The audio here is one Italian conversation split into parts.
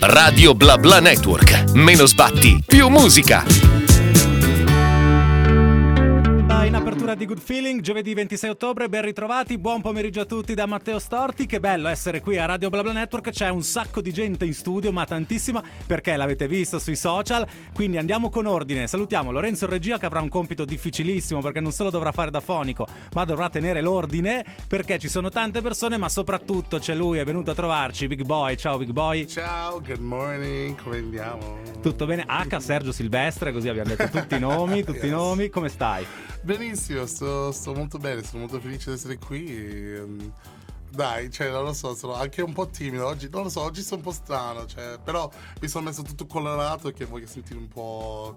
Radio Bla Bla Network. Meno sbatti, più musica. Apertura di Good Feeling, giovedì 26 ottobre, ben ritrovati, buon pomeriggio a tutti da Matteo Storti, che bello essere qui a Radio BlaBla Network, c'è un sacco di gente in studio, ma tantissima, perché l'avete visto sui social, quindi andiamo con ordine, salutiamo Lorenzo Regia che avrà un compito difficilissimo, perché non solo dovrà fare da fonico, ma dovrà tenere l'ordine, perché ci sono tante persone, ma soprattutto c'è lui, è venuto a trovarci, Big Boy, ciao Big Boy. Ciao, good morning, come andiamo? Tutto bene? H, Sergio Silvestre, così abbiamo detto tutti i nomi, tutti yes. i nomi, come stai? Benissimo, sto, sto, molto bene, sono molto felice di essere qui. E, um, dai, cioè, non lo so, sono anche un po' timido. Oggi, non lo so, oggi sono un po' strano, cioè, però mi sono messo tutto colorato che voglio sentire un po'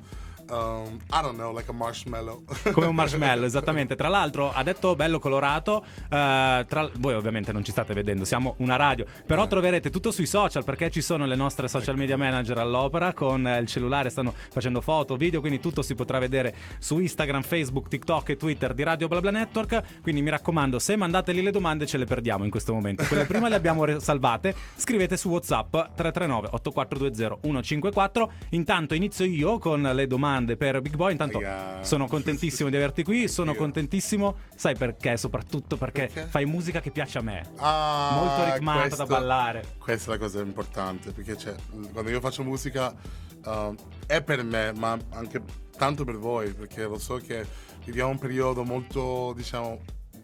Um, I don't know, like a marshmallow. Come un marshmallow, esattamente. Tra l'altro, ha detto bello colorato. Uh, tra... Voi ovviamente non ci state vedendo, siamo una radio. Però eh. troverete tutto sui social perché ci sono le nostre social media manager all'opera. Con il cellulare stanno facendo foto, video. Quindi tutto si potrà vedere su Instagram, Facebook, TikTok e Twitter di Radio BlaBla Network. Quindi mi raccomando, se mandate lì le domande, ce le perdiamo in questo momento. Quelle prima le abbiamo salvate. Scrivete su WhatsApp 339 8420 154. Intanto inizio io con le domande domande per Big Boy. Intanto yeah. sono contentissimo di averti qui. Sono contentissimo, sai perché? Soprattutto perché, perché? fai musica che piace a me. Ah, Molto ritmata questo, da ballare. Questa è la cosa importante. Perché cioè, quando io faccio musica uh, è per me, ma anche tanto per voi. Perché lo so che viviamo un periodo molto, diciamo,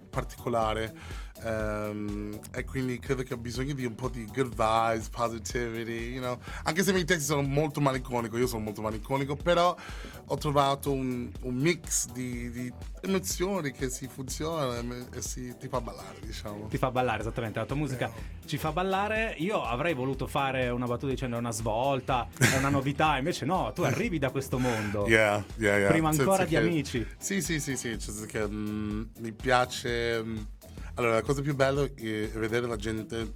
particolare Um, e quindi credo che ho bisogno di un po' di good vibes, positivity, you know? Anche se i miei testi sono molto malinconico, io sono molto malinconico, però ho trovato un, un mix di, di, emozioni che si funzionano e si, ti fa ballare, diciamo. Ti fa ballare, esattamente, la tua musica yeah. ci fa ballare. Io avrei voluto fare una battuta dicendo è una svolta, è una novità, invece no, tu arrivi da questo mondo. Yeah, yeah, yeah. Prima ancora di che, amici. Sì, sì, sì, sì, cioè che mm, mi piace... Mm, allora, la cosa più bella è vedere la gente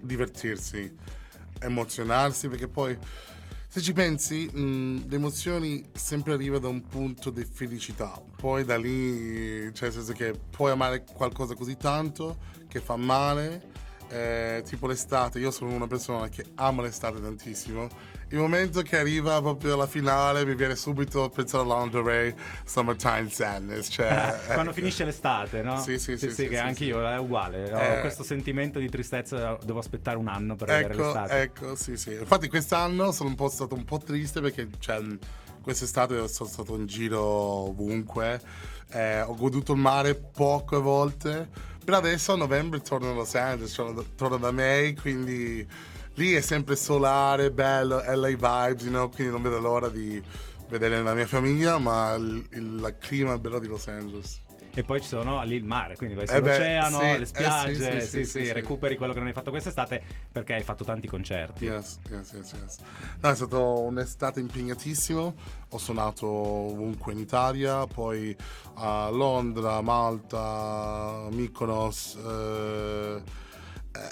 divertirsi, emozionarsi, perché poi se ci pensi, mh, le emozioni sempre arrivano da un punto di felicità. Poi da lì, cioè nel senso che puoi amare qualcosa così tanto che fa male eh, tipo l'estate, io sono una persona che ama l'estate tantissimo. Il momento che arriva proprio alla finale mi viene subito a pensare a Lana Ray, Summertime Sadness. Cioè, eh, Quando finisce l'estate, no? Sì, sì, sì. sì, sì, sì che sì, anche io è uguale. Ho eh, questo sentimento di tristezza, devo aspettare un anno per ecco, vedere l'estate. Ecco, sì, sì. Infatti quest'anno sono un po' stato un po' triste perché cioè, quest'estate sono stato in giro ovunque. Eh, ho goduto il mare poche volte però adesso a novembre torno a Los Angeles, torno, torno da me, quindi lì è sempre solare, bello, LA vibes, you know, quindi non vedo l'ora di vedere la mia famiglia, ma il, il clima è bello di Los Angeles. E poi ci sono lì il mare, quindi vai sull'oceano, eh sì, le spiagge, eh sì, sì, sì, recuperi quello che non hai fatto quest'estate perché hai fatto tanti concerti. Yes, yes, yes, yes. No, è stato un'estate impegnatissimo, ho suonato ovunque in Italia, poi a Londra, Malta, Mykonos. Eh,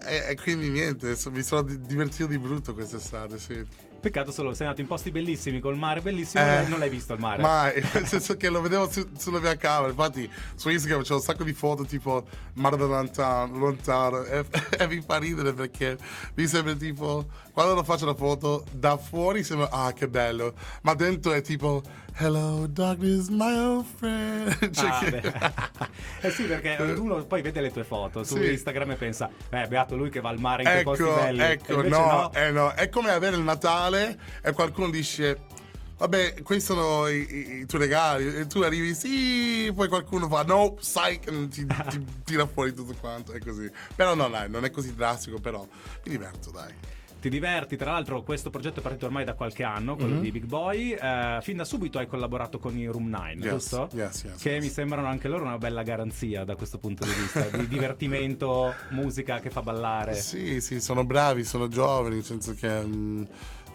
e, e, quindi niente, mi sono divertito di brutto quest'estate, sì. Peccato solo, sei andato in posti bellissimi col mare bellissimo eh, e non l'hai visto il mare. Mai, nel senso che lo vedevo su, sulla mia camera. Infatti, su Instagram c'è un sacco di foto tipo mare da lontano, lontano e, e, mi fa ridere perché mi sembra tipo quando lo faccio la foto da fuori sembra ah che bello, ma dentro è tipo Hello darkness my old friend. Cioè ah, che... eh sì, perché uno poi vede le tue foto su sì. Instagram e pensa, eh, beato lui che va al mare in ecco, quei posti belli. Ecco, no, no. Eh, no, è come avere il Natale e qualcuno dice vabbè, questi sono i, i, i, tuoi regali. E tu arrivi, sì, poi qualcuno fa, no, psych, e ti, ti tira fuori tutto quanto, è così. Però no, dai, non è così drastico, però mi diverto, dai ti diverti. Tra l'altro, questo progetto è partito ormai da qualche anno, quello mm-hmm. di Big Boy. Eh, fin da subito hai collaborato con i Room 9, yes, giusto? Yes, yes, che mi sembrano anche loro una bella garanzia da questo punto di vista, di divertimento, musica che fa ballare. Sì, sì, sono bravi, sono giovani, nel senso che um,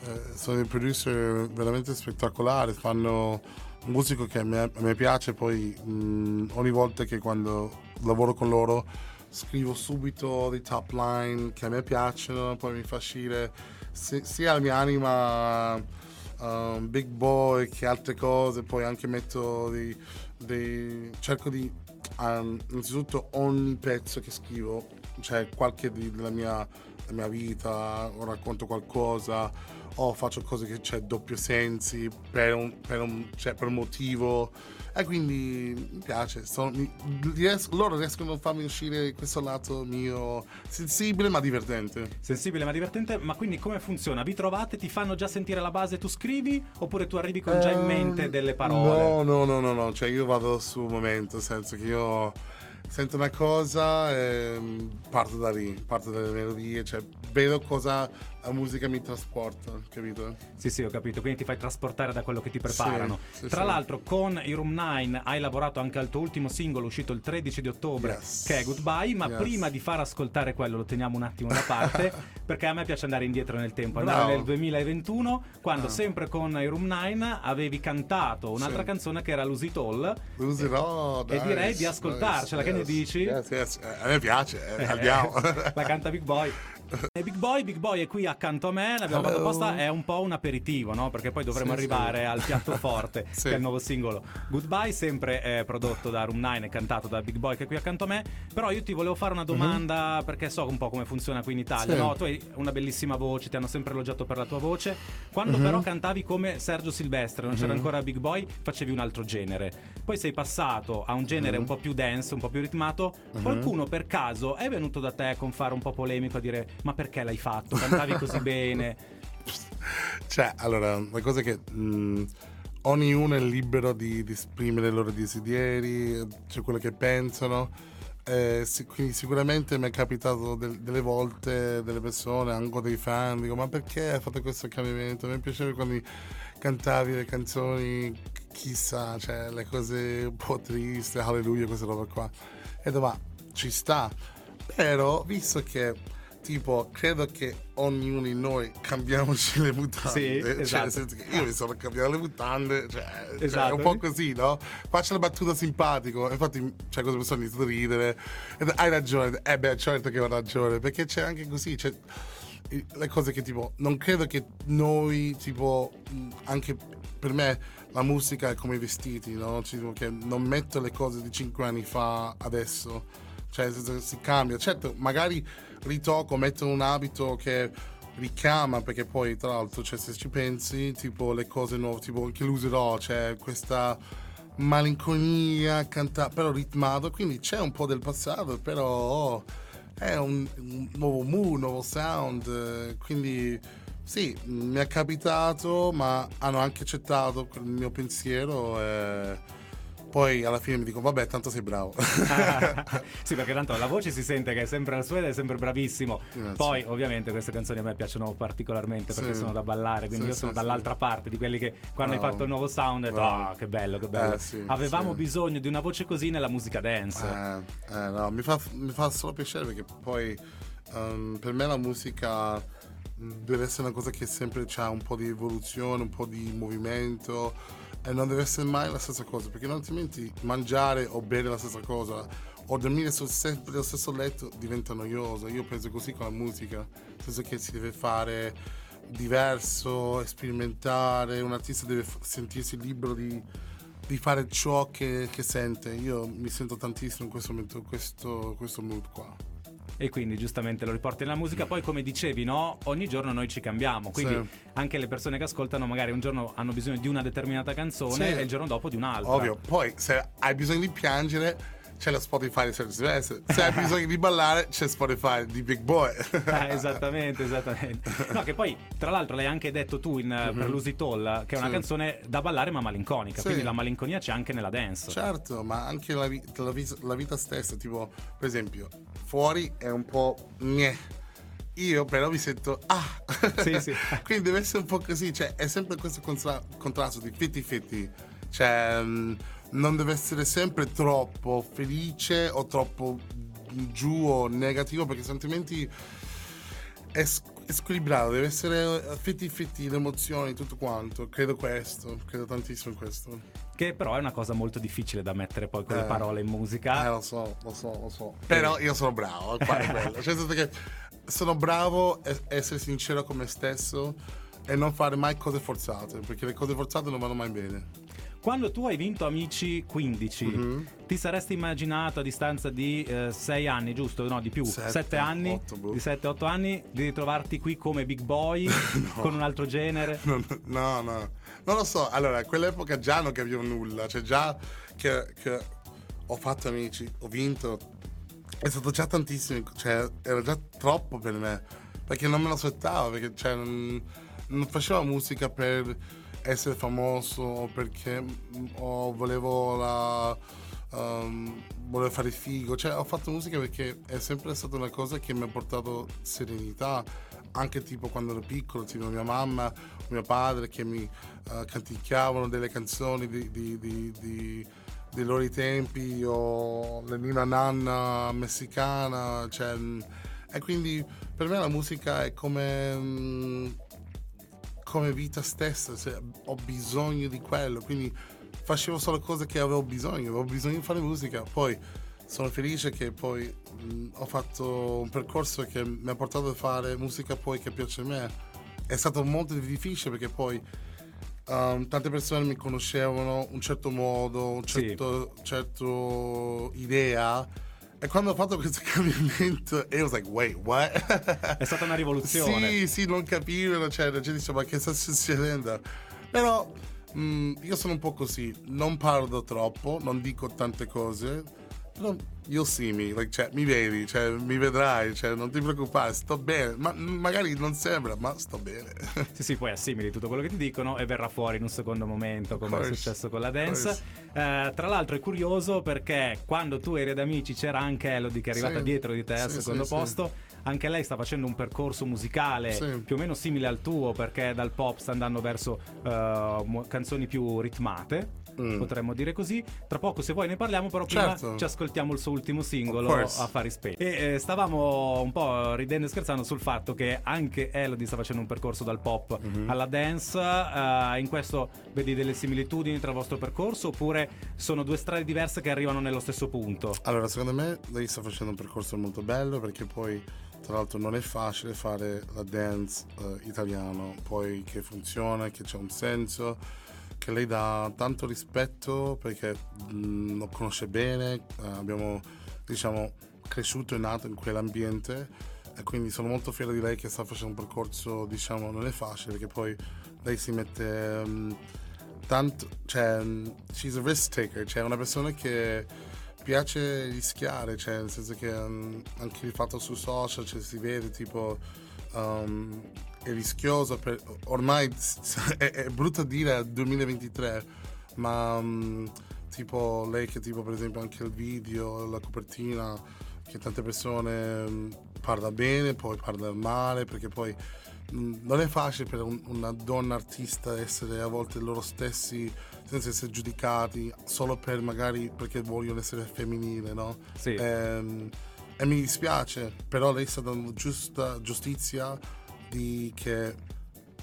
eh, sono dei producer veramente spettacolari, fanno musica che a me, a me piace, poi um, ogni volta che quando lavoro con loro scrivo subito dei top line che a me piacciono, poi mi fa uscire sia la mia anima um, big boy che altre cose, poi anche metto dei, dei cerco di um, innanzitutto ogni pezzo che scrivo, cioè qualche di, della mia la mia vita, o racconto qualcosa, o faccio cose che c'è doppio sensi per un, per un, cioè, per un motivo. E quindi mi piace, sono- mi- ries- loro riescono a farmi uscire questo lato mio sensibile ma divertente. Sensibile ma divertente, ma quindi come funziona? Vi trovate, ti fanno già sentire la base tu scrivi? Oppure tu arrivi con già in mente Ehm, delle parole? No, no, no, no, no, cioè io vado sul momento, nel senso che io sento una cosa e parto da lì, parto dalle melodie, cioè vedo cosa la musica mi trasporta, capito? Sì, sì, ho capito. Quindi ti fai trasportare da quello che ti preparano. Sì, sì, Tra sì. l'altro, con i Room 9 hai lavorato anche al tuo ultimo singolo uscito il 13 di ottobre, Yes. che è Goodbye. Ma Yes. prima di far ascoltare quello, lo teniamo un attimo da parte, perché a me piace andare indietro nel tempo. Andare Bravo. nel 2021, quando Ah. sempre con i Room 9 avevi cantato un'altra canzone che era Lucy Toll. Lo userò, E nice, direi di ascoltarcela, nice, che ne yes, dici? yes, yes, eh, A me piace, eh, andiamo. La canta Big Boy. E Big Boy, Big Boy è qui accanto a me, l'abbiamo fatto apposta, è un po' un aperitivo, no? Perché poi dovremo Sì, arrivare sì. al piatto forte, Sì. che è il nuovo singolo. Goodbye, sempre eh, prodotto da Room 9 e cantato da Big Boy che è qui accanto a me. Però io ti volevo fare una domanda, perché so un po' come funziona qui in Italia, Mhm. No? Tu hai una bellissima voce, ti hanno sempre elogiato per la tua voce. Quando Mhm. però cantavi come Sergio Silvestre, non c'era ancora Big Boy, facevi un altro genere. Poi sei passato a un genere Mhm. un po' più dance, un po' più ritmato. Qualcuno per caso è venuto da te con fare un po' polemico a dire ma perché l'hai fatto? Cantavi così bene. Cioè, allora, la cosa è che mh, ognuno è libero di, di esprimere i loro desideri, cioè quello che pensano. Eh, quindi sicuramente mi è capitato del- delle volte delle persone, anche dei fan, dico ma perché hai fatto questo cambiamento? Mi piaceva quando cantavi le canzoni, chissà, cioè le cose un po' tristi, alleluia, questa roba qua. E dico, ma ci sta. Però, visto che, tipo, credo che ognuno di noi cambiamoci le mutande. Sì, cioè, esatto. nel senso che io mi sono cambiato le mutande, cioè, cioè, è Esatto. un po' così, no? Faccio la battuta simpatico, infatti, cioè, queste persone iniziano a ridere. E hai ragione, eh beh, certo che ho ragione, perché c'è anche così, i- le cose che tipo non credo che noi tipo anche per me la musica è come i vestiti no? Cioè, non metto le cose di 5 anni fa adesso. Cioè si cambia. Certo magari ritocco metto un abito che richiama perché poi tra l'altro cioè, se ci pensi tipo le cose nuove tipo che lo userò c'è questa malinconia cantata però ritmato quindi c'è un po' del passato però è un, un nuovo mood, un nuovo sound, eh, quindi sì, mi è capitato, ma hanno anche accettato il mio pensiero e poi alla fine mi dico, vabbè, tanto sei bravo. sì, perché tanto la voce si sente che è sempre la sua ed è sempre bravissimo. Grazie. Poi, ovviamente, queste canzoni a me piacciono particolarmente perché Sì. sono da ballare. Quindi Sì, io sono sì, dall'altra parte di quelli che quando hai Bravo. fatto il nuovo sound, detto, ah, che bello, che bello. Eh, Avevamo bisogno di una voce così nella musica dance. Eh, eh, no, mi fa, mi fa solo piacere perché poi ehm, per me la musica deve essere una cosa che sempre ha un po' di evoluzione, un po' di movimento e non deve essere mai la stessa cosa perché altrimenti mangiare o bere la stessa cosa o dormire sul sempre nello stesso letto diventa noioso. Io penso così con la musica, nel senso che si deve fare diverso, sperimentare, un artista deve sentirsi libero di, di fare ciò che, che sente. Io mi sento tantissimo in questo momento, questo, questo mood qua. E quindi giustamente lo riporti nella musica. Poi, come dicevi, no? Ogni giorno noi ci cambiamo. Quindi Sì. anche le persone che ascoltano, magari un giorno hanno bisogno di una determinata canzone Sì. e il giorno dopo di un'altra. Ovvio, poi se hai bisogno di piangere c'è la Spotify di Sergio Silvestre, se hai bisogno di ballare c'è Spotify di Big Boy. Eh, esattamente, esattamente. No, che poi, tra l'altro, l'hai anche detto tu in, eh, per Lucy Toll, che è una Mhm. Sì. canzone da ballare ma malinconica. Sì. Quindi la malinconia c'è anche nella dance. Certo, ma anche la, vi- la vis- la vita stessa, tipo, per esempio, fuori è un po' gnè. Io però mi sento ah. Sì, sì. Quindi deve essere un po' così, cioè è sempre questo contra- contrasto di 50-50. Cioè mm, non deve essere sempre troppo felice o troppo giù o negativo perché altrimenti è, s- è squilibrato, deve essere 50-50 le emozioni, tutto quanto. Credo questo, credo tantissimo in questo. Che però è una cosa molto difficile da mettere poi con le Eh. parole in musica. Eh, lo so, lo so, lo so. Però io sono bravo a fare quello. Cioè, che sono bravo a essere sincero con me stesso e non fare mai cose forzate, perché le cose forzate non vanno mai bene. Quando tu hai vinto Amici 15, Mhm. ti saresti immaginato a distanza di 6 anni, giusto? No, di più, Sette, 7 anni, otto, boh. di 7-8 anni, di ritrovarti qui come big boy, con un altro genere? Non- No, no, non lo so. Allora, a quell'epoca già non capivo nulla. Cioè, già che, che ho fatto amici, ho vinto. È stato già tantissimo. Cioè, era già troppo per me. Perché non me lo aspettavo. Perché cioè, non, non facevo musica per essere famoso perché mm, o volevo la. um, volevo fare figo. Cioè, ho fatto musica perché è sempre stata una cosa che mi ha portato serenità anche tipo quando ero piccolo, tipo mia mamma, mio padre che mi eh, canticchiavano delle canzoni di, di- di- di- dei loro tempi o la Nina Nanna messicana, cioè, mh, e quindi per me la musica è come, mh, come vita stessa, cioè, ho bisogno di quello, quindi facevo solo cose che avevo bisogno, avevo bisogno di fare musica, poi sono felice che poi mh, ho fatto un percorso che mi ha portato a fare musica poi che piace a me. È stato molto difficile perché poi um, tante persone mi conoscevano un certo modo, un Sì. certo, certo idea. E quando ho fatto questo cambiamento, io was like, wait, what? È stata una rivoluzione. Sì, sì, non capivano, cioè la gente diceva ma che sta succedendo? Però mm, io sono un po' così, non parlo troppo, non dico tante cose, you'll see me, like, cioè, mi vedi, cioè, mi vedrai, cioè, non ti preoccupare, sto bene, ma magari non sembra, ma sto bene. Sì, sì, poi assimili tutto quello che ti dicono e verrà fuori in un secondo momento, come è course, successo con la dance. Eh, tra l'altro è curioso perché quando tu eri ad Amici c'era anche Elodie che è arrivata Sì, dietro di te al sì, secondo sì, posto. Anche lei sta facendo un percorso musicale più o meno simile al tuo perché dal pop sta andando verso mu- canzoni più ritmate. Mm. Potremmo dire così. Tra poco, se vuoi, ne parliamo. Però prima Certo. ci ascoltiamo il suo ultimo singolo, course. Affari Spenti. E eh, stavamo un po' ridendo e scherzando sul fatto che anche Elodie sta facendo un percorso dal pop Mhm. alla dance. eh, in questo vedi delle similitudini tra il vostro percorso oppure sono due strade diverse che arrivano nello stesso punto? Allora, secondo me lei sta facendo un percorso molto bello perché poi, tra l'altro, non è facile fare la dance eh, italiano, poi che funziona, che c'è un senso, che lei dà tanto rispetto perché mh, lo conosce bene, eh, abbiamo, diciamo, cresciuto e nato in quell'ambiente e quindi sono molto fiero di lei che sta facendo un percorso, diciamo, non è facile perché poi lei si mette... mh, tanto, cioè, mh, she's a risk taker, cioè una persona che piace rischiare, cioè nel senso che um, anche il fatto su social cioè, si vede tipo um, è rischioso, per, ormai è, è brutto dire al 2023, ma um, tipo lei che tipo per esempio anche il video, la copertina, che tante persone um, parla bene, poi parla male, perché poi mm, non è facile per un- una donna artista essere a volte loro stessi senza essere giudicati solo per magari perché vogliono essere femminile, no? Sì. Ehm, e mi dispiace, però lei sta dando giusta giustizia di che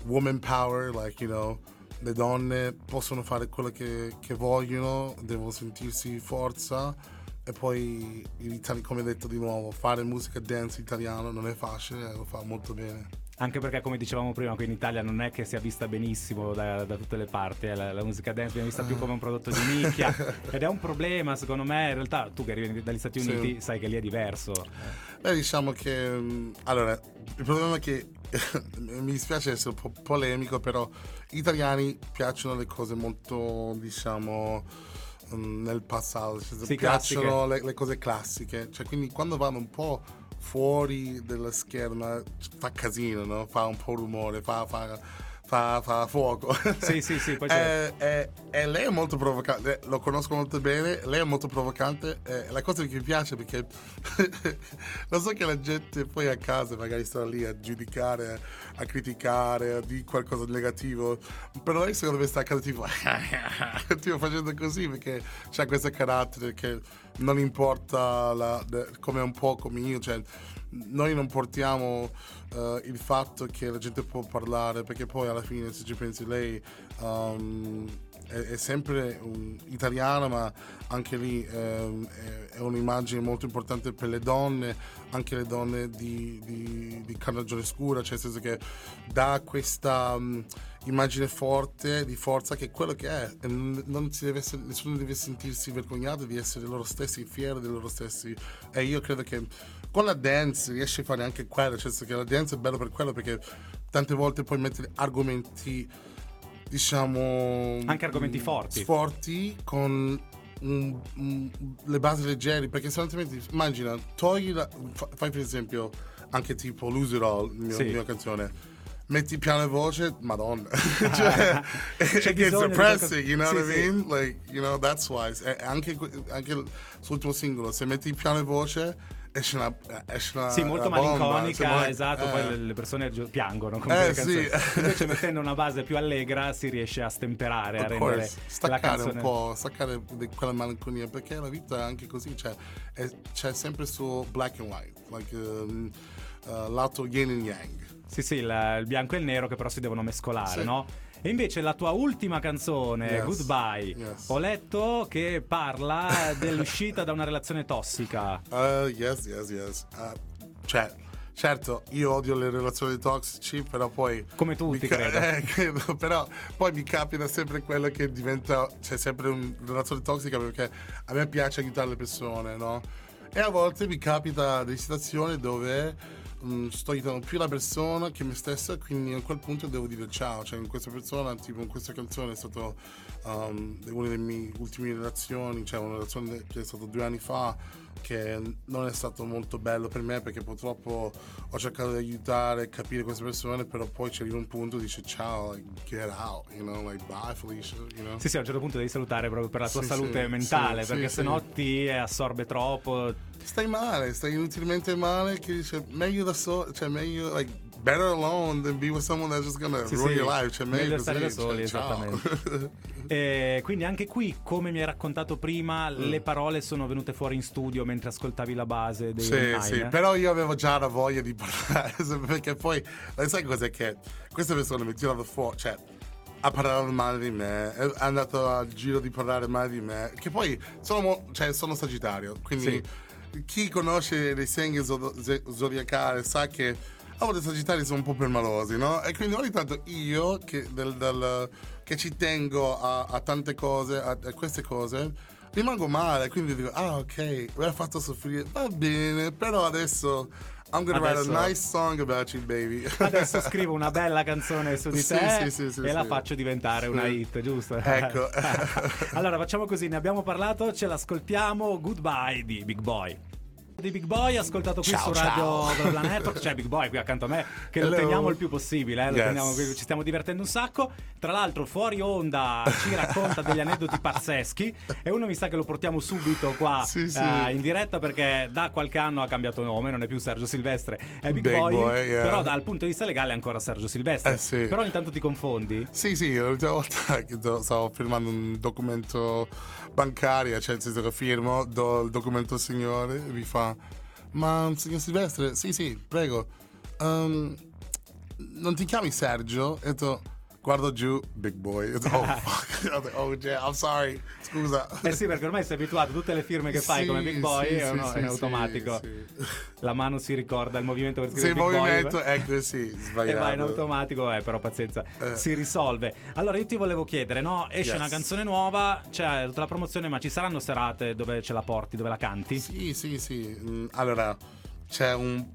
woman power, like, you know, le donne possono fare quello che, che vogliono, devono sentirsi forza e poi, in Italia, come detto di nuovo, fare musica dance italiano non è facile, lo fa molto bene. Anche perché, come dicevamo prima, qui in Italia non è che sia vista benissimo da, da tutte le parti. eh, La, la musica dance viene vista più come un prodotto di nicchia. ed è un problema, secondo me. In realtà, tu che arrivi dagli Stati Sì. Uniti sai che lì è diverso. Beh, diciamo che mh, allora il problema è che mi dispiace essere un po' polemico, però gli italiani piacciono le cose molto, diciamo, mh, nel passato, cioè, Sì, piacciono le, le cose classiche, cioè quindi quando vanno un po' fuori dalla scherma fa casino, no? fa un po' rumore, fa, fa, fa, fa fuoco. Sì, sì, sì, poi c'è- Eh, eh, e lei è molto provocante, lo conosco molto bene, lei è molto provocante, eh, la cosa che mi piace perché lo so che la gente poi a casa magari sta lì a giudicare, a criticare, a dire qualcosa di negativo, però lei secondo me sta a casa tipo, tipo facendo così perché c'ha questo carattere che non importa la- come un po' come io, cioè noi non portiamo eh, il fatto che la gente può parlare perché poi alla fine se ci pensi lei um, è, è sempre un- italiana ma anche lì ehm, è, è un'immagine molto importante per le donne anche le donne di, di, di carnagione scura cioè nel senso che dà questa um, immagine forte di forza che è quello che è. Deve essere- nessuno deve sentirsi vergognato di essere loro stessi fieri di loro stessi. E io credo che con la dance riesci a fare anche quello cioè nel senso che la dance è bello per quello perché tante volte puoi mettere argomenti diciamo Anche argomenti mm, forti. forti con mm, mm, le basi leggeri perché se altrimenti immagina togli la, fa- fai per esempio anche tipo Lose It All mia, Sì. mia canzone metti piano e voce madonna cioè C'è it gets bisogno di depressing you know qualcosa- what sì, I sì. mean like you know that's why e anche, anche sull'ultimo singolo se metti piano e voce esce una, esce una Sì, molto una bomba, malinconica, sembra- esatto, eh. poi le, persone piangono con Eh, sì. Invece mettendo una base più allegra si riesce a stemperare, a Of rendere course, la staccare canzone... un po', staccare quella malinconia perché la vita è anche così, cioè è- c'è sempre su black and white, like, um, uh, lato yin and yang. Sì, sì, il, il bianco e il nero che però si devono mescolare, Sì. no? E invece la tua ultima canzone, Yes. Goodbye, Yes. ho letto che parla dell'uscita da una relazione tossica. Uh, yes, yes, yes. Uh, cioè, certo, io odio le relazioni tossici, però poi... Come tutti, ca- credo. eh, credo, però poi mi capita sempre quello che diventa... C'è sempre una relazione tossica perché a me piace aiutare le persone, no? E a volte mi capita delle situazioni dove mm, sto aiutando più la persona che me stesso, quindi a quel punto devo dire ciao. Cioè, in questa persona, tipo in questa canzone è stato um, una delle mie ultime relazioni, cioè una relazione che è stata due anni fa, che non è stato molto bello per me perché purtroppo ho cercato di aiutare e capire queste persone, però poi c'è un punto e dice ciao, like, get out, you know, like bye Felicia, you know. Sì, sì, a un certo punto devi salutare proprio per la tua Sì, salute sì, mentale, sì, perché sì, sennò ti assorbe troppo. Stai male, stai inutilmente male, che dice meglio da solo, cioè meglio, like, better alone than be with someone that's just gonna Sì, ruin sì, your life, cioè meglio, stare da soli, cioè, esattamente. E quindi anche qui, come mi hai raccontato prima, Mm. le parole sono venute fuori in studio mentre ascoltavi la base dei Sì, online, sì, eh? però io avevo già la voglia di parlare, perché poi, sai cos'è che queste persone mi tirano fuori, cioè, ha parlato male di me, è andato al giro di parlare male di me, che poi sono, cioè, sono sagittario, quindi chi conosce i segni zodiacali sa che a volte i sagittari sono un po' permalosi, no? E quindi ogni tanto io, che, del- del- che ci tengo a, a tante cose, a, a queste cose, rimango male, quindi dico, ah ok, mi ha fatto soffrire, va bene, però adesso I'm gonna Adesso- write a nice song about you, baby. Adesso scrivo una bella canzone su di te sì, sì, sì, e la faccio diventare una hit, giusto? Ecco. allora facciamo così, ne abbiamo parlato, ce l'ascoltiamo. Goodbye di Big Boy. Di Big Boy ascoltato qui Ciao, su Radio ciao. Bla Bla Network, c'è Big Boy qui accanto a me che lo Hello. teniamo il più possibile, eh, lo Yes. teniamo ci stiamo divertendo un sacco. Tra l'altro fuori onda ci racconta degli aneddoti pazzeschi e uno mi sa che lo portiamo subito qua Sì, sì. eh, in diretta perché da qualche anno ha cambiato nome, non è più Sergio Silvestre, è Big, Big Boy, Boy, yeah. però dal punto di vista legale è ancora Sergio Silvestre. Eh, sì. Però intanto ti confondi? Sì, sì, l'ultima volta che stavo firmando un documento bancario, cioè nel senso che firmo, do il documento al signore mi fa, ma signor Silvestre, sì, sì, prego, Ehm, non ti chiami Sergio? E ho detto, guardo giù, big boy, oh fuck, oh yeah, I'm sorry, scusa. Eh sì, perché ormai sei abituato, tutte le firme che fai Sì, come Big Boy sì, è, sì, sì, è sì, automatico. sì. La mano si ricorda il movimento per Sì, scrivere il Big Boy. movimento è così, E sbagliato. va in automatico, eh, però pazienza, Eh. si risolve. Allora io ti volevo chiedere, no? Esce Yes. una canzone nuova, c'è tutta la promozione, ma ci saranno serate dove ce la porti, dove la canti? Sì, sì, sì. Mm, Allora, c'è un.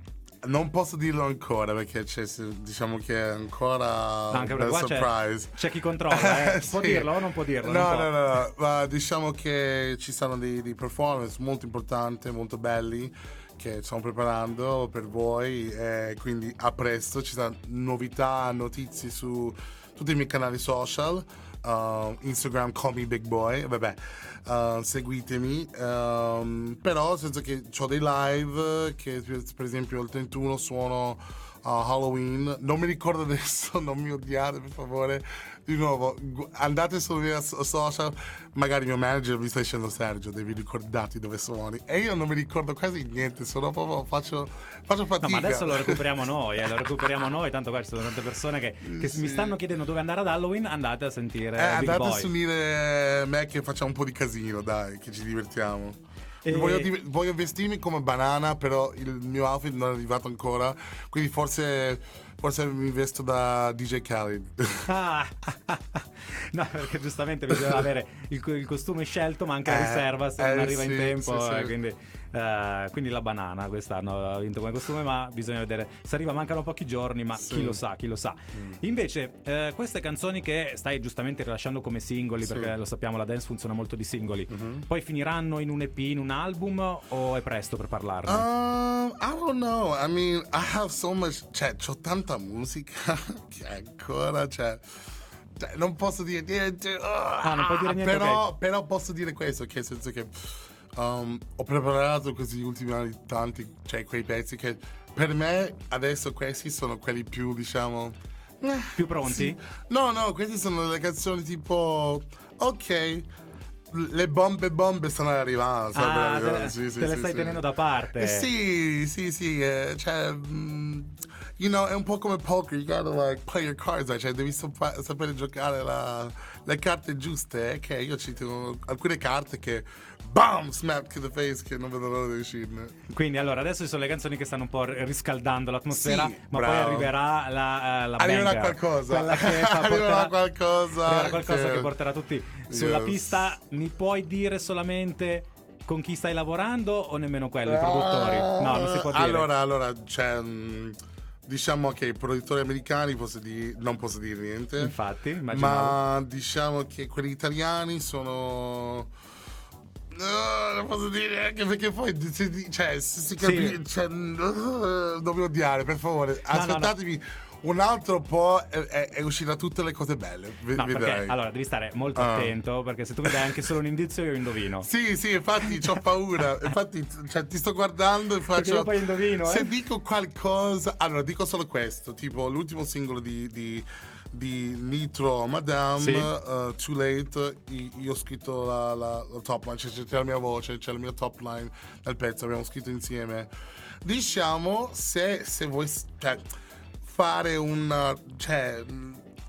Non posso dirlo ancora perché c'è, diciamo che è ancora No, anche un perché bel qua c'è, surprise. c'è chi controlla, eh. Può Sì. dirlo o non può dirlo? No, no, no, no, ma diciamo che ci saranno dei, dei performance molto importanti, molto belli che stiamo preparando per voi e quindi a presto ci saranno novità, notizie su tutti i miei canali social. Uh, Instagram call me big boy. Vabbè uh, seguitemi. Um, però nel senso che ho dei live che per esempio il 31 suono a Halloween. Non mi ricordo adesso non mi odiate per favore di nuovo andate sui miei so- social magari il mio manager mi sta dicendo Sergio devi ricordarti dove suoni e io non mi ricordo quasi niente sono proprio faccio, faccio No, fatica ma adesso lo recuperiamo noi, eh, lo recuperiamo noi, tanto qua ci sono tante persone che, che Sì. mi stanno chiedendo dove andare ad Halloween, andate a sentire Eh, Big andate Boy. a unire me che facciamo un po' di casino, dai, che ci divertiamo. E- Voglio, div- voglio vestirmi come banana, però il mio outfit non è arrivato ancora. Quindi forse, forse mi vesto da DJ Khaled. Ah, no, perché giustamente bisogna avere il, il costume scelto, ma anche la Eh, riserva se eh, non arriva in sì, tempo. sì, sì. eh, quindi, eh, quindi la banana quest'anno ha vinto come costume, ma bisogna vedere se arriva. Mancano pochi giorni, ma Sì. chi lo sa, chi lo sa. Invece, eh, queste canzoni che stai giustamente rilasciando come singoli, Sì. perché lo sappiamo, la dance funziona molto di singoli, Mhm. poi finiranno in un EP, in un album, o è presto per parlarne? Um, I don't know. I mean, I have so much. Cioè, c'ho tanta musica che ancora, cioè. cioè, non posso dire niente. Ah, non puoi dire niente, Però, ok. però posso dire questo: che nel senso che um, ho preparato questi ultimi anni tanti, cioè, quei pezzi che per me adesso questi sono quelli più, diciamo. eh, Più pronti? sì. No, no, queste sono le canzoni tipo. Ok. Le bombe bombe stanno arrivando. Ah, arrivando, te le- sì, sì, te le sì, stai sì. tenendo da parte. Eh, sì, sì, sì, eh, cioè, mm, you know, è un po' come poker, you gotta like play your cards, right? cioè devi sapere giocare la- le carte giuste, eh, che io ci tengo alcune carte che, bam, smack to the face, che non vedo l'ora di uscirne. Quindi allora adesso ci sono le canzoni che stanno un po' riscaldando l'atmosfera, Sì, ma poi bravo. arriverà la, eh, la Arriverà banger, qualcosa. fa- Arriverà porterà- qualcosa arriverà qualcosa che- che porterà tutti sulla Yes. pista. Mi puoi dire solamente con chi stai lavorando o nemmeno quello, i produttori? No, non si può dire. Allora, allora, cioè, mm, diciamo che i produttori americani posso dire- non posso dire niente. Infatti, immaginavo. Ma diciamo che quelli italiani sono. No, non posso dire anche perché poi cioè, si, capisce. Cioè, uh, non mi odiare, per favore. no, no. Aspettatevi un altro po' e, e uscirà tutte le cose belle. v- No, perché allora devi stare molto Ah. attento perché se tu mi dai anche solo un indizio io indovino. Sì, sì, infatti ho paura. infatti, cioè, ti sto guardando e faccio. io poi indovino, Se eh. dico qualcosa. Allora, dico solo questo: tipo l'ultimo singolo di. di di Nitro Madame Sì. uh, Too Late io, ho scritto la, la- la top line c'è, c'è la mia voce c'è la mia top line nel pezzo abbiamo scritto insieme diciamo se, se vuoi s- cioè, fare un cioè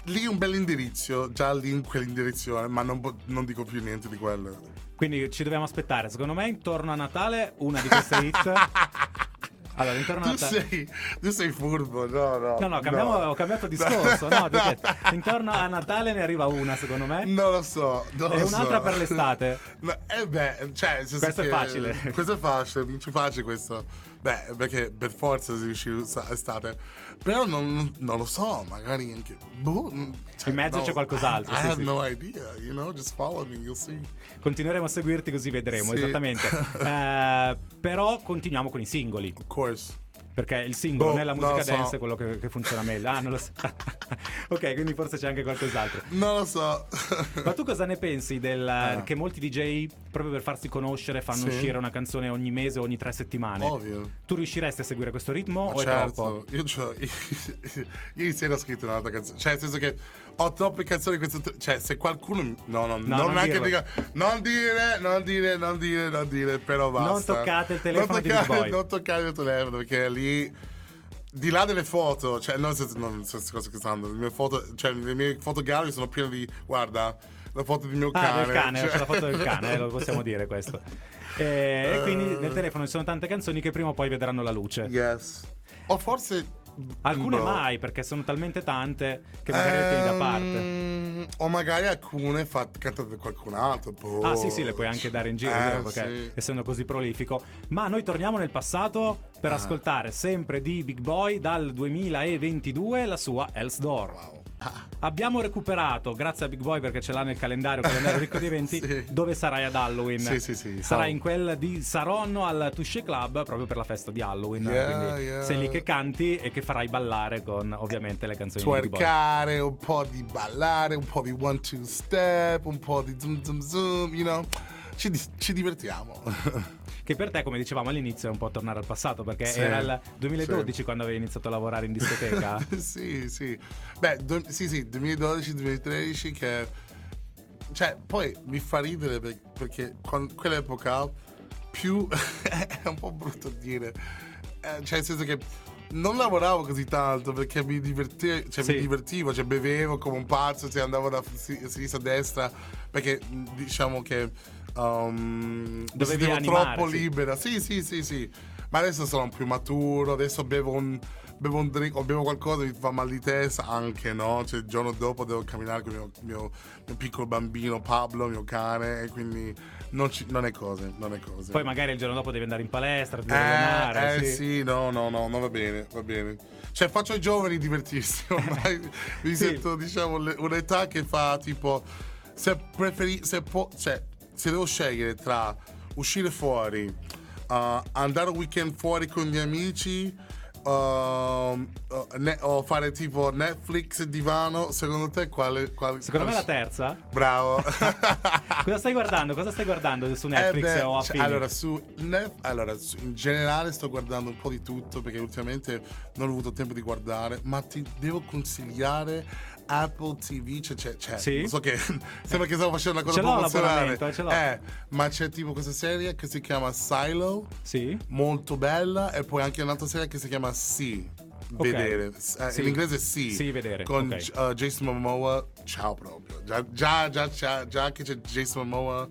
lì un bel indirizzo già lì in quell'indirezione ma non, non dico più niente di quello Quindi ci dobbiamo aspettare, secondo me intorno a Natale una di queste hit. Allora, intorno a tu Natale sei, tu sei furbo no no No, no, cambiamo- ho cambiato discorso. No, perché intorno a Natale ne arriva una, secondo me. Non lo so. Non E un'altra so. per l'estate. No, eh beh, cioè, Questo è facile. Questo è facile, vinci facile questo. Beh, perché per forza si riuscì estate. Però non, non lo so, magari anche. Boh, mm, cioè, In mezzo no, c'è qualcos'altro, I, I sì, have sì. no idea, you know, just follow me, you'll see. Continueremo a seguirti così vedremo, Sì. esattamente. Eh, però continuiamo con i singoli. Of course. Perché il singolo Boh, nella musica so. dance è quello che, che funziona meglio. Ah, non lo so. ok, quindi forse c'è anche qualcos'altro. Non lo so. Ma tu cosa ne pensi del Ah. che molti DJ, proprio per farsi conoscere, fanno Sì. uscire una canzone ogni mese o ogni tre settimane? Ovvio. Tu riusciresti a seguire questo ritmo Ma o è troppo? certo, io, c'ho- ieri sera ho scritto un'altra canzone. Cioè, nel senso che ho troppe canzoni. Questo, cioè, se qualcuno. mi- No, no, non non, dica. Non dire, non dire, non dire, non dire, però basta. Non toccate il telefono non Boy. Non toccare il telefono perché lì. Di là delle foto, cioè, non so non cosa che stanno. Le mie foto, cioè, le mie foto gallery sono piene di. Guarda, la foto del mio Ah, cane. del cane, cioè- c'è la foto del cane, eh, lo possiamo dire questo. E, e quindi nel telefono ci sono tante canzoni che prima o poi vedranno la luce. Yes. O forse. Alcune boh. mai, perché sono talmente tante che magari le tieni da parte. Ehm, O magari alcune fatte cantate da qualcun altro. boh. Ah sì sì, le puoi anche dare in giro, Eh, perché sì. essendo così prolifico. Ma noi torniamo nel passato per Ah. ascoltare sempre di Big Boy dal 2022 la sua Else Door. Wow. Abbiamo recuperato, grazie a Big Boy perché ce l'ha nel calendario, calendario ricco di eventi, Sì. dove sarai ad Halloween. Sì, sì, sì. Sarai Oh. in quel di Saronno al Touché Club proprio per la festa di Halloween. Yeah, Quindi yeah. sei lì che canti e che farai ballare con ovviamente le canzoni di Big Boy. Un po' di ballare, un po' di one two step, un po' di zoom zoom zoom, you know. Ci, ci divertiamo. Che per te, come dicevamo all'inizio, è un po' tornare al passato, perché Sì, era il 2012 sì. quando avevi iniziato a lavorare in discoteca. sì, sì. Beh, do- sì, sì, 2012-2013 che... Cioè, poi mi fa ridere per- perché con quell'epoca più... è un po' brutto dire. Eh, cioè, nel senso che non lavoravo così tanto perché mi, diverti- cioè, Sì. mi divertivo, cioè bevevo come un pazzo, cioè, andavo da si- sinistra a destra perché diciamo che um, mi Dovevi animare, troppo sì. libera. Sì, sì, sì, sì. Ma adesso sono più maturo, adesso bevo un, bevo un drink o bevo qualcosa mi fa mal di testa anche, no? Cioè il giorno dopo devo camminare con il mio, mio- mio piccolo bambino Pablo, mio cane, e quindi non, ci- non è cose, non è cose. Poi magari il giorno dopo devi andare in palestra, devi Eh, allenare. eh sì. sì, no, no, no, non va bene, va bene. Cioè, faccio i giovani divertirsi. Ormai mi Sì. sento, diciamo, un'età che fa tipo. Se preferi. Se, po- cioè, se devo scegliere tra uscire fuori, uh, andare un weekend fuori con gli amici. Um, uh, ne- o fare tipo Netflix divano, secondo te quale? quale Secondo me quale- la terza. Bravo. Cosa stai guardando? Cosa stai guardando su Eh Netflix beh, o a cioè, allora, su Net- allora, su- in generale sto guardando un po' di tutto perché ultimamente non ho avuto tempo di guardare, ma ti devo consigliare Apple TV, cioè, cioè, cioè, Sì? non so che sembra che stavo facendo una cosa promozionale. ce l'ho. Eh, ma c'è tipo questa serie che si chiama Silo, Sì? molto bella, e poi anche un'altra serie che si chiama Sì. Vedere, Eh, Sì. in inglese sì. Sì, vedere, Con ok. uh, Jason Momoa, ciao proprio. Già, già, già, già, già che c'è Jason Momoa,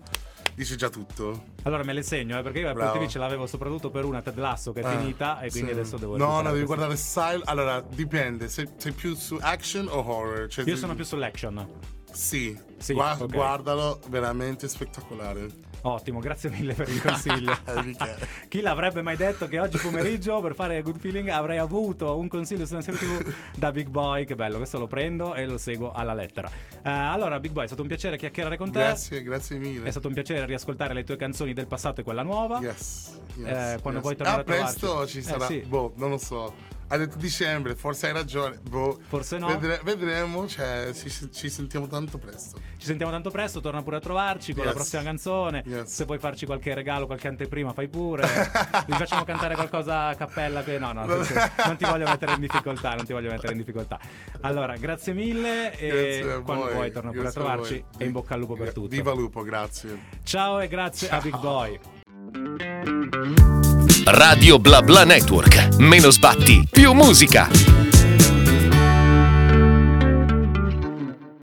dice già tutto. Allora me le segno, eh, perché io Apple. TV ce l'avevo soprattutto per una Ted Lasso che è Ah, finita e quindi sì. adesso devo No, no, devi guardare Style. Allora, dipende. Sei, sei più su action o horror? Cioè, Io sono più sull'action. Sì, Sì, Gua- ok. guardalo, veramente spettacolare. Ottimo, grazie mille per il consiglio. Chi l'avrebbe mai detto che oggi pomeriggio per fare Good Feeling avrei avuto un consiglio su una serie TV da Big Boy? Che bello, questo lo prendo e lo seguo alla lettera. Eh, allora, Big Boy, è stato un piacere chiacchierare con te. Grazie, grazie mille. È stato un piacere riascoltare le tue canzoni del passato e quella nuova. Yes, yes, Eh, quando yes. vuoi tornare ah, a trovarci. presto ci Eh, sarà. sì. Boh, non lo so. Ha detto dicembre, forse hai ragione. Boh. Forse no. Vedre- vedremo, cioè, ci, ci sentiamo tanto presto. Ci sentiamo tanto presto, torna pure a trovarci con la Yes. prossima canzone. Yes. Se vuoi farci qualche regalo, qualche anteprima, fai pure. Vi facciamo cantare qualcosa a cappella. che- No, no, non ti voglio mettere in difficoltà. Non ti voglio mettere in difficoltà. Allora, grazie mille. E Grazie a quando vuoi, torna pure a a trovarci. voi. E in bocca al lupo per tutto. Viva lupo, grazie. Ciao e grazie a Big Ciao. Boy. Radio Bla Bla Network. Meno sbatti, più musica.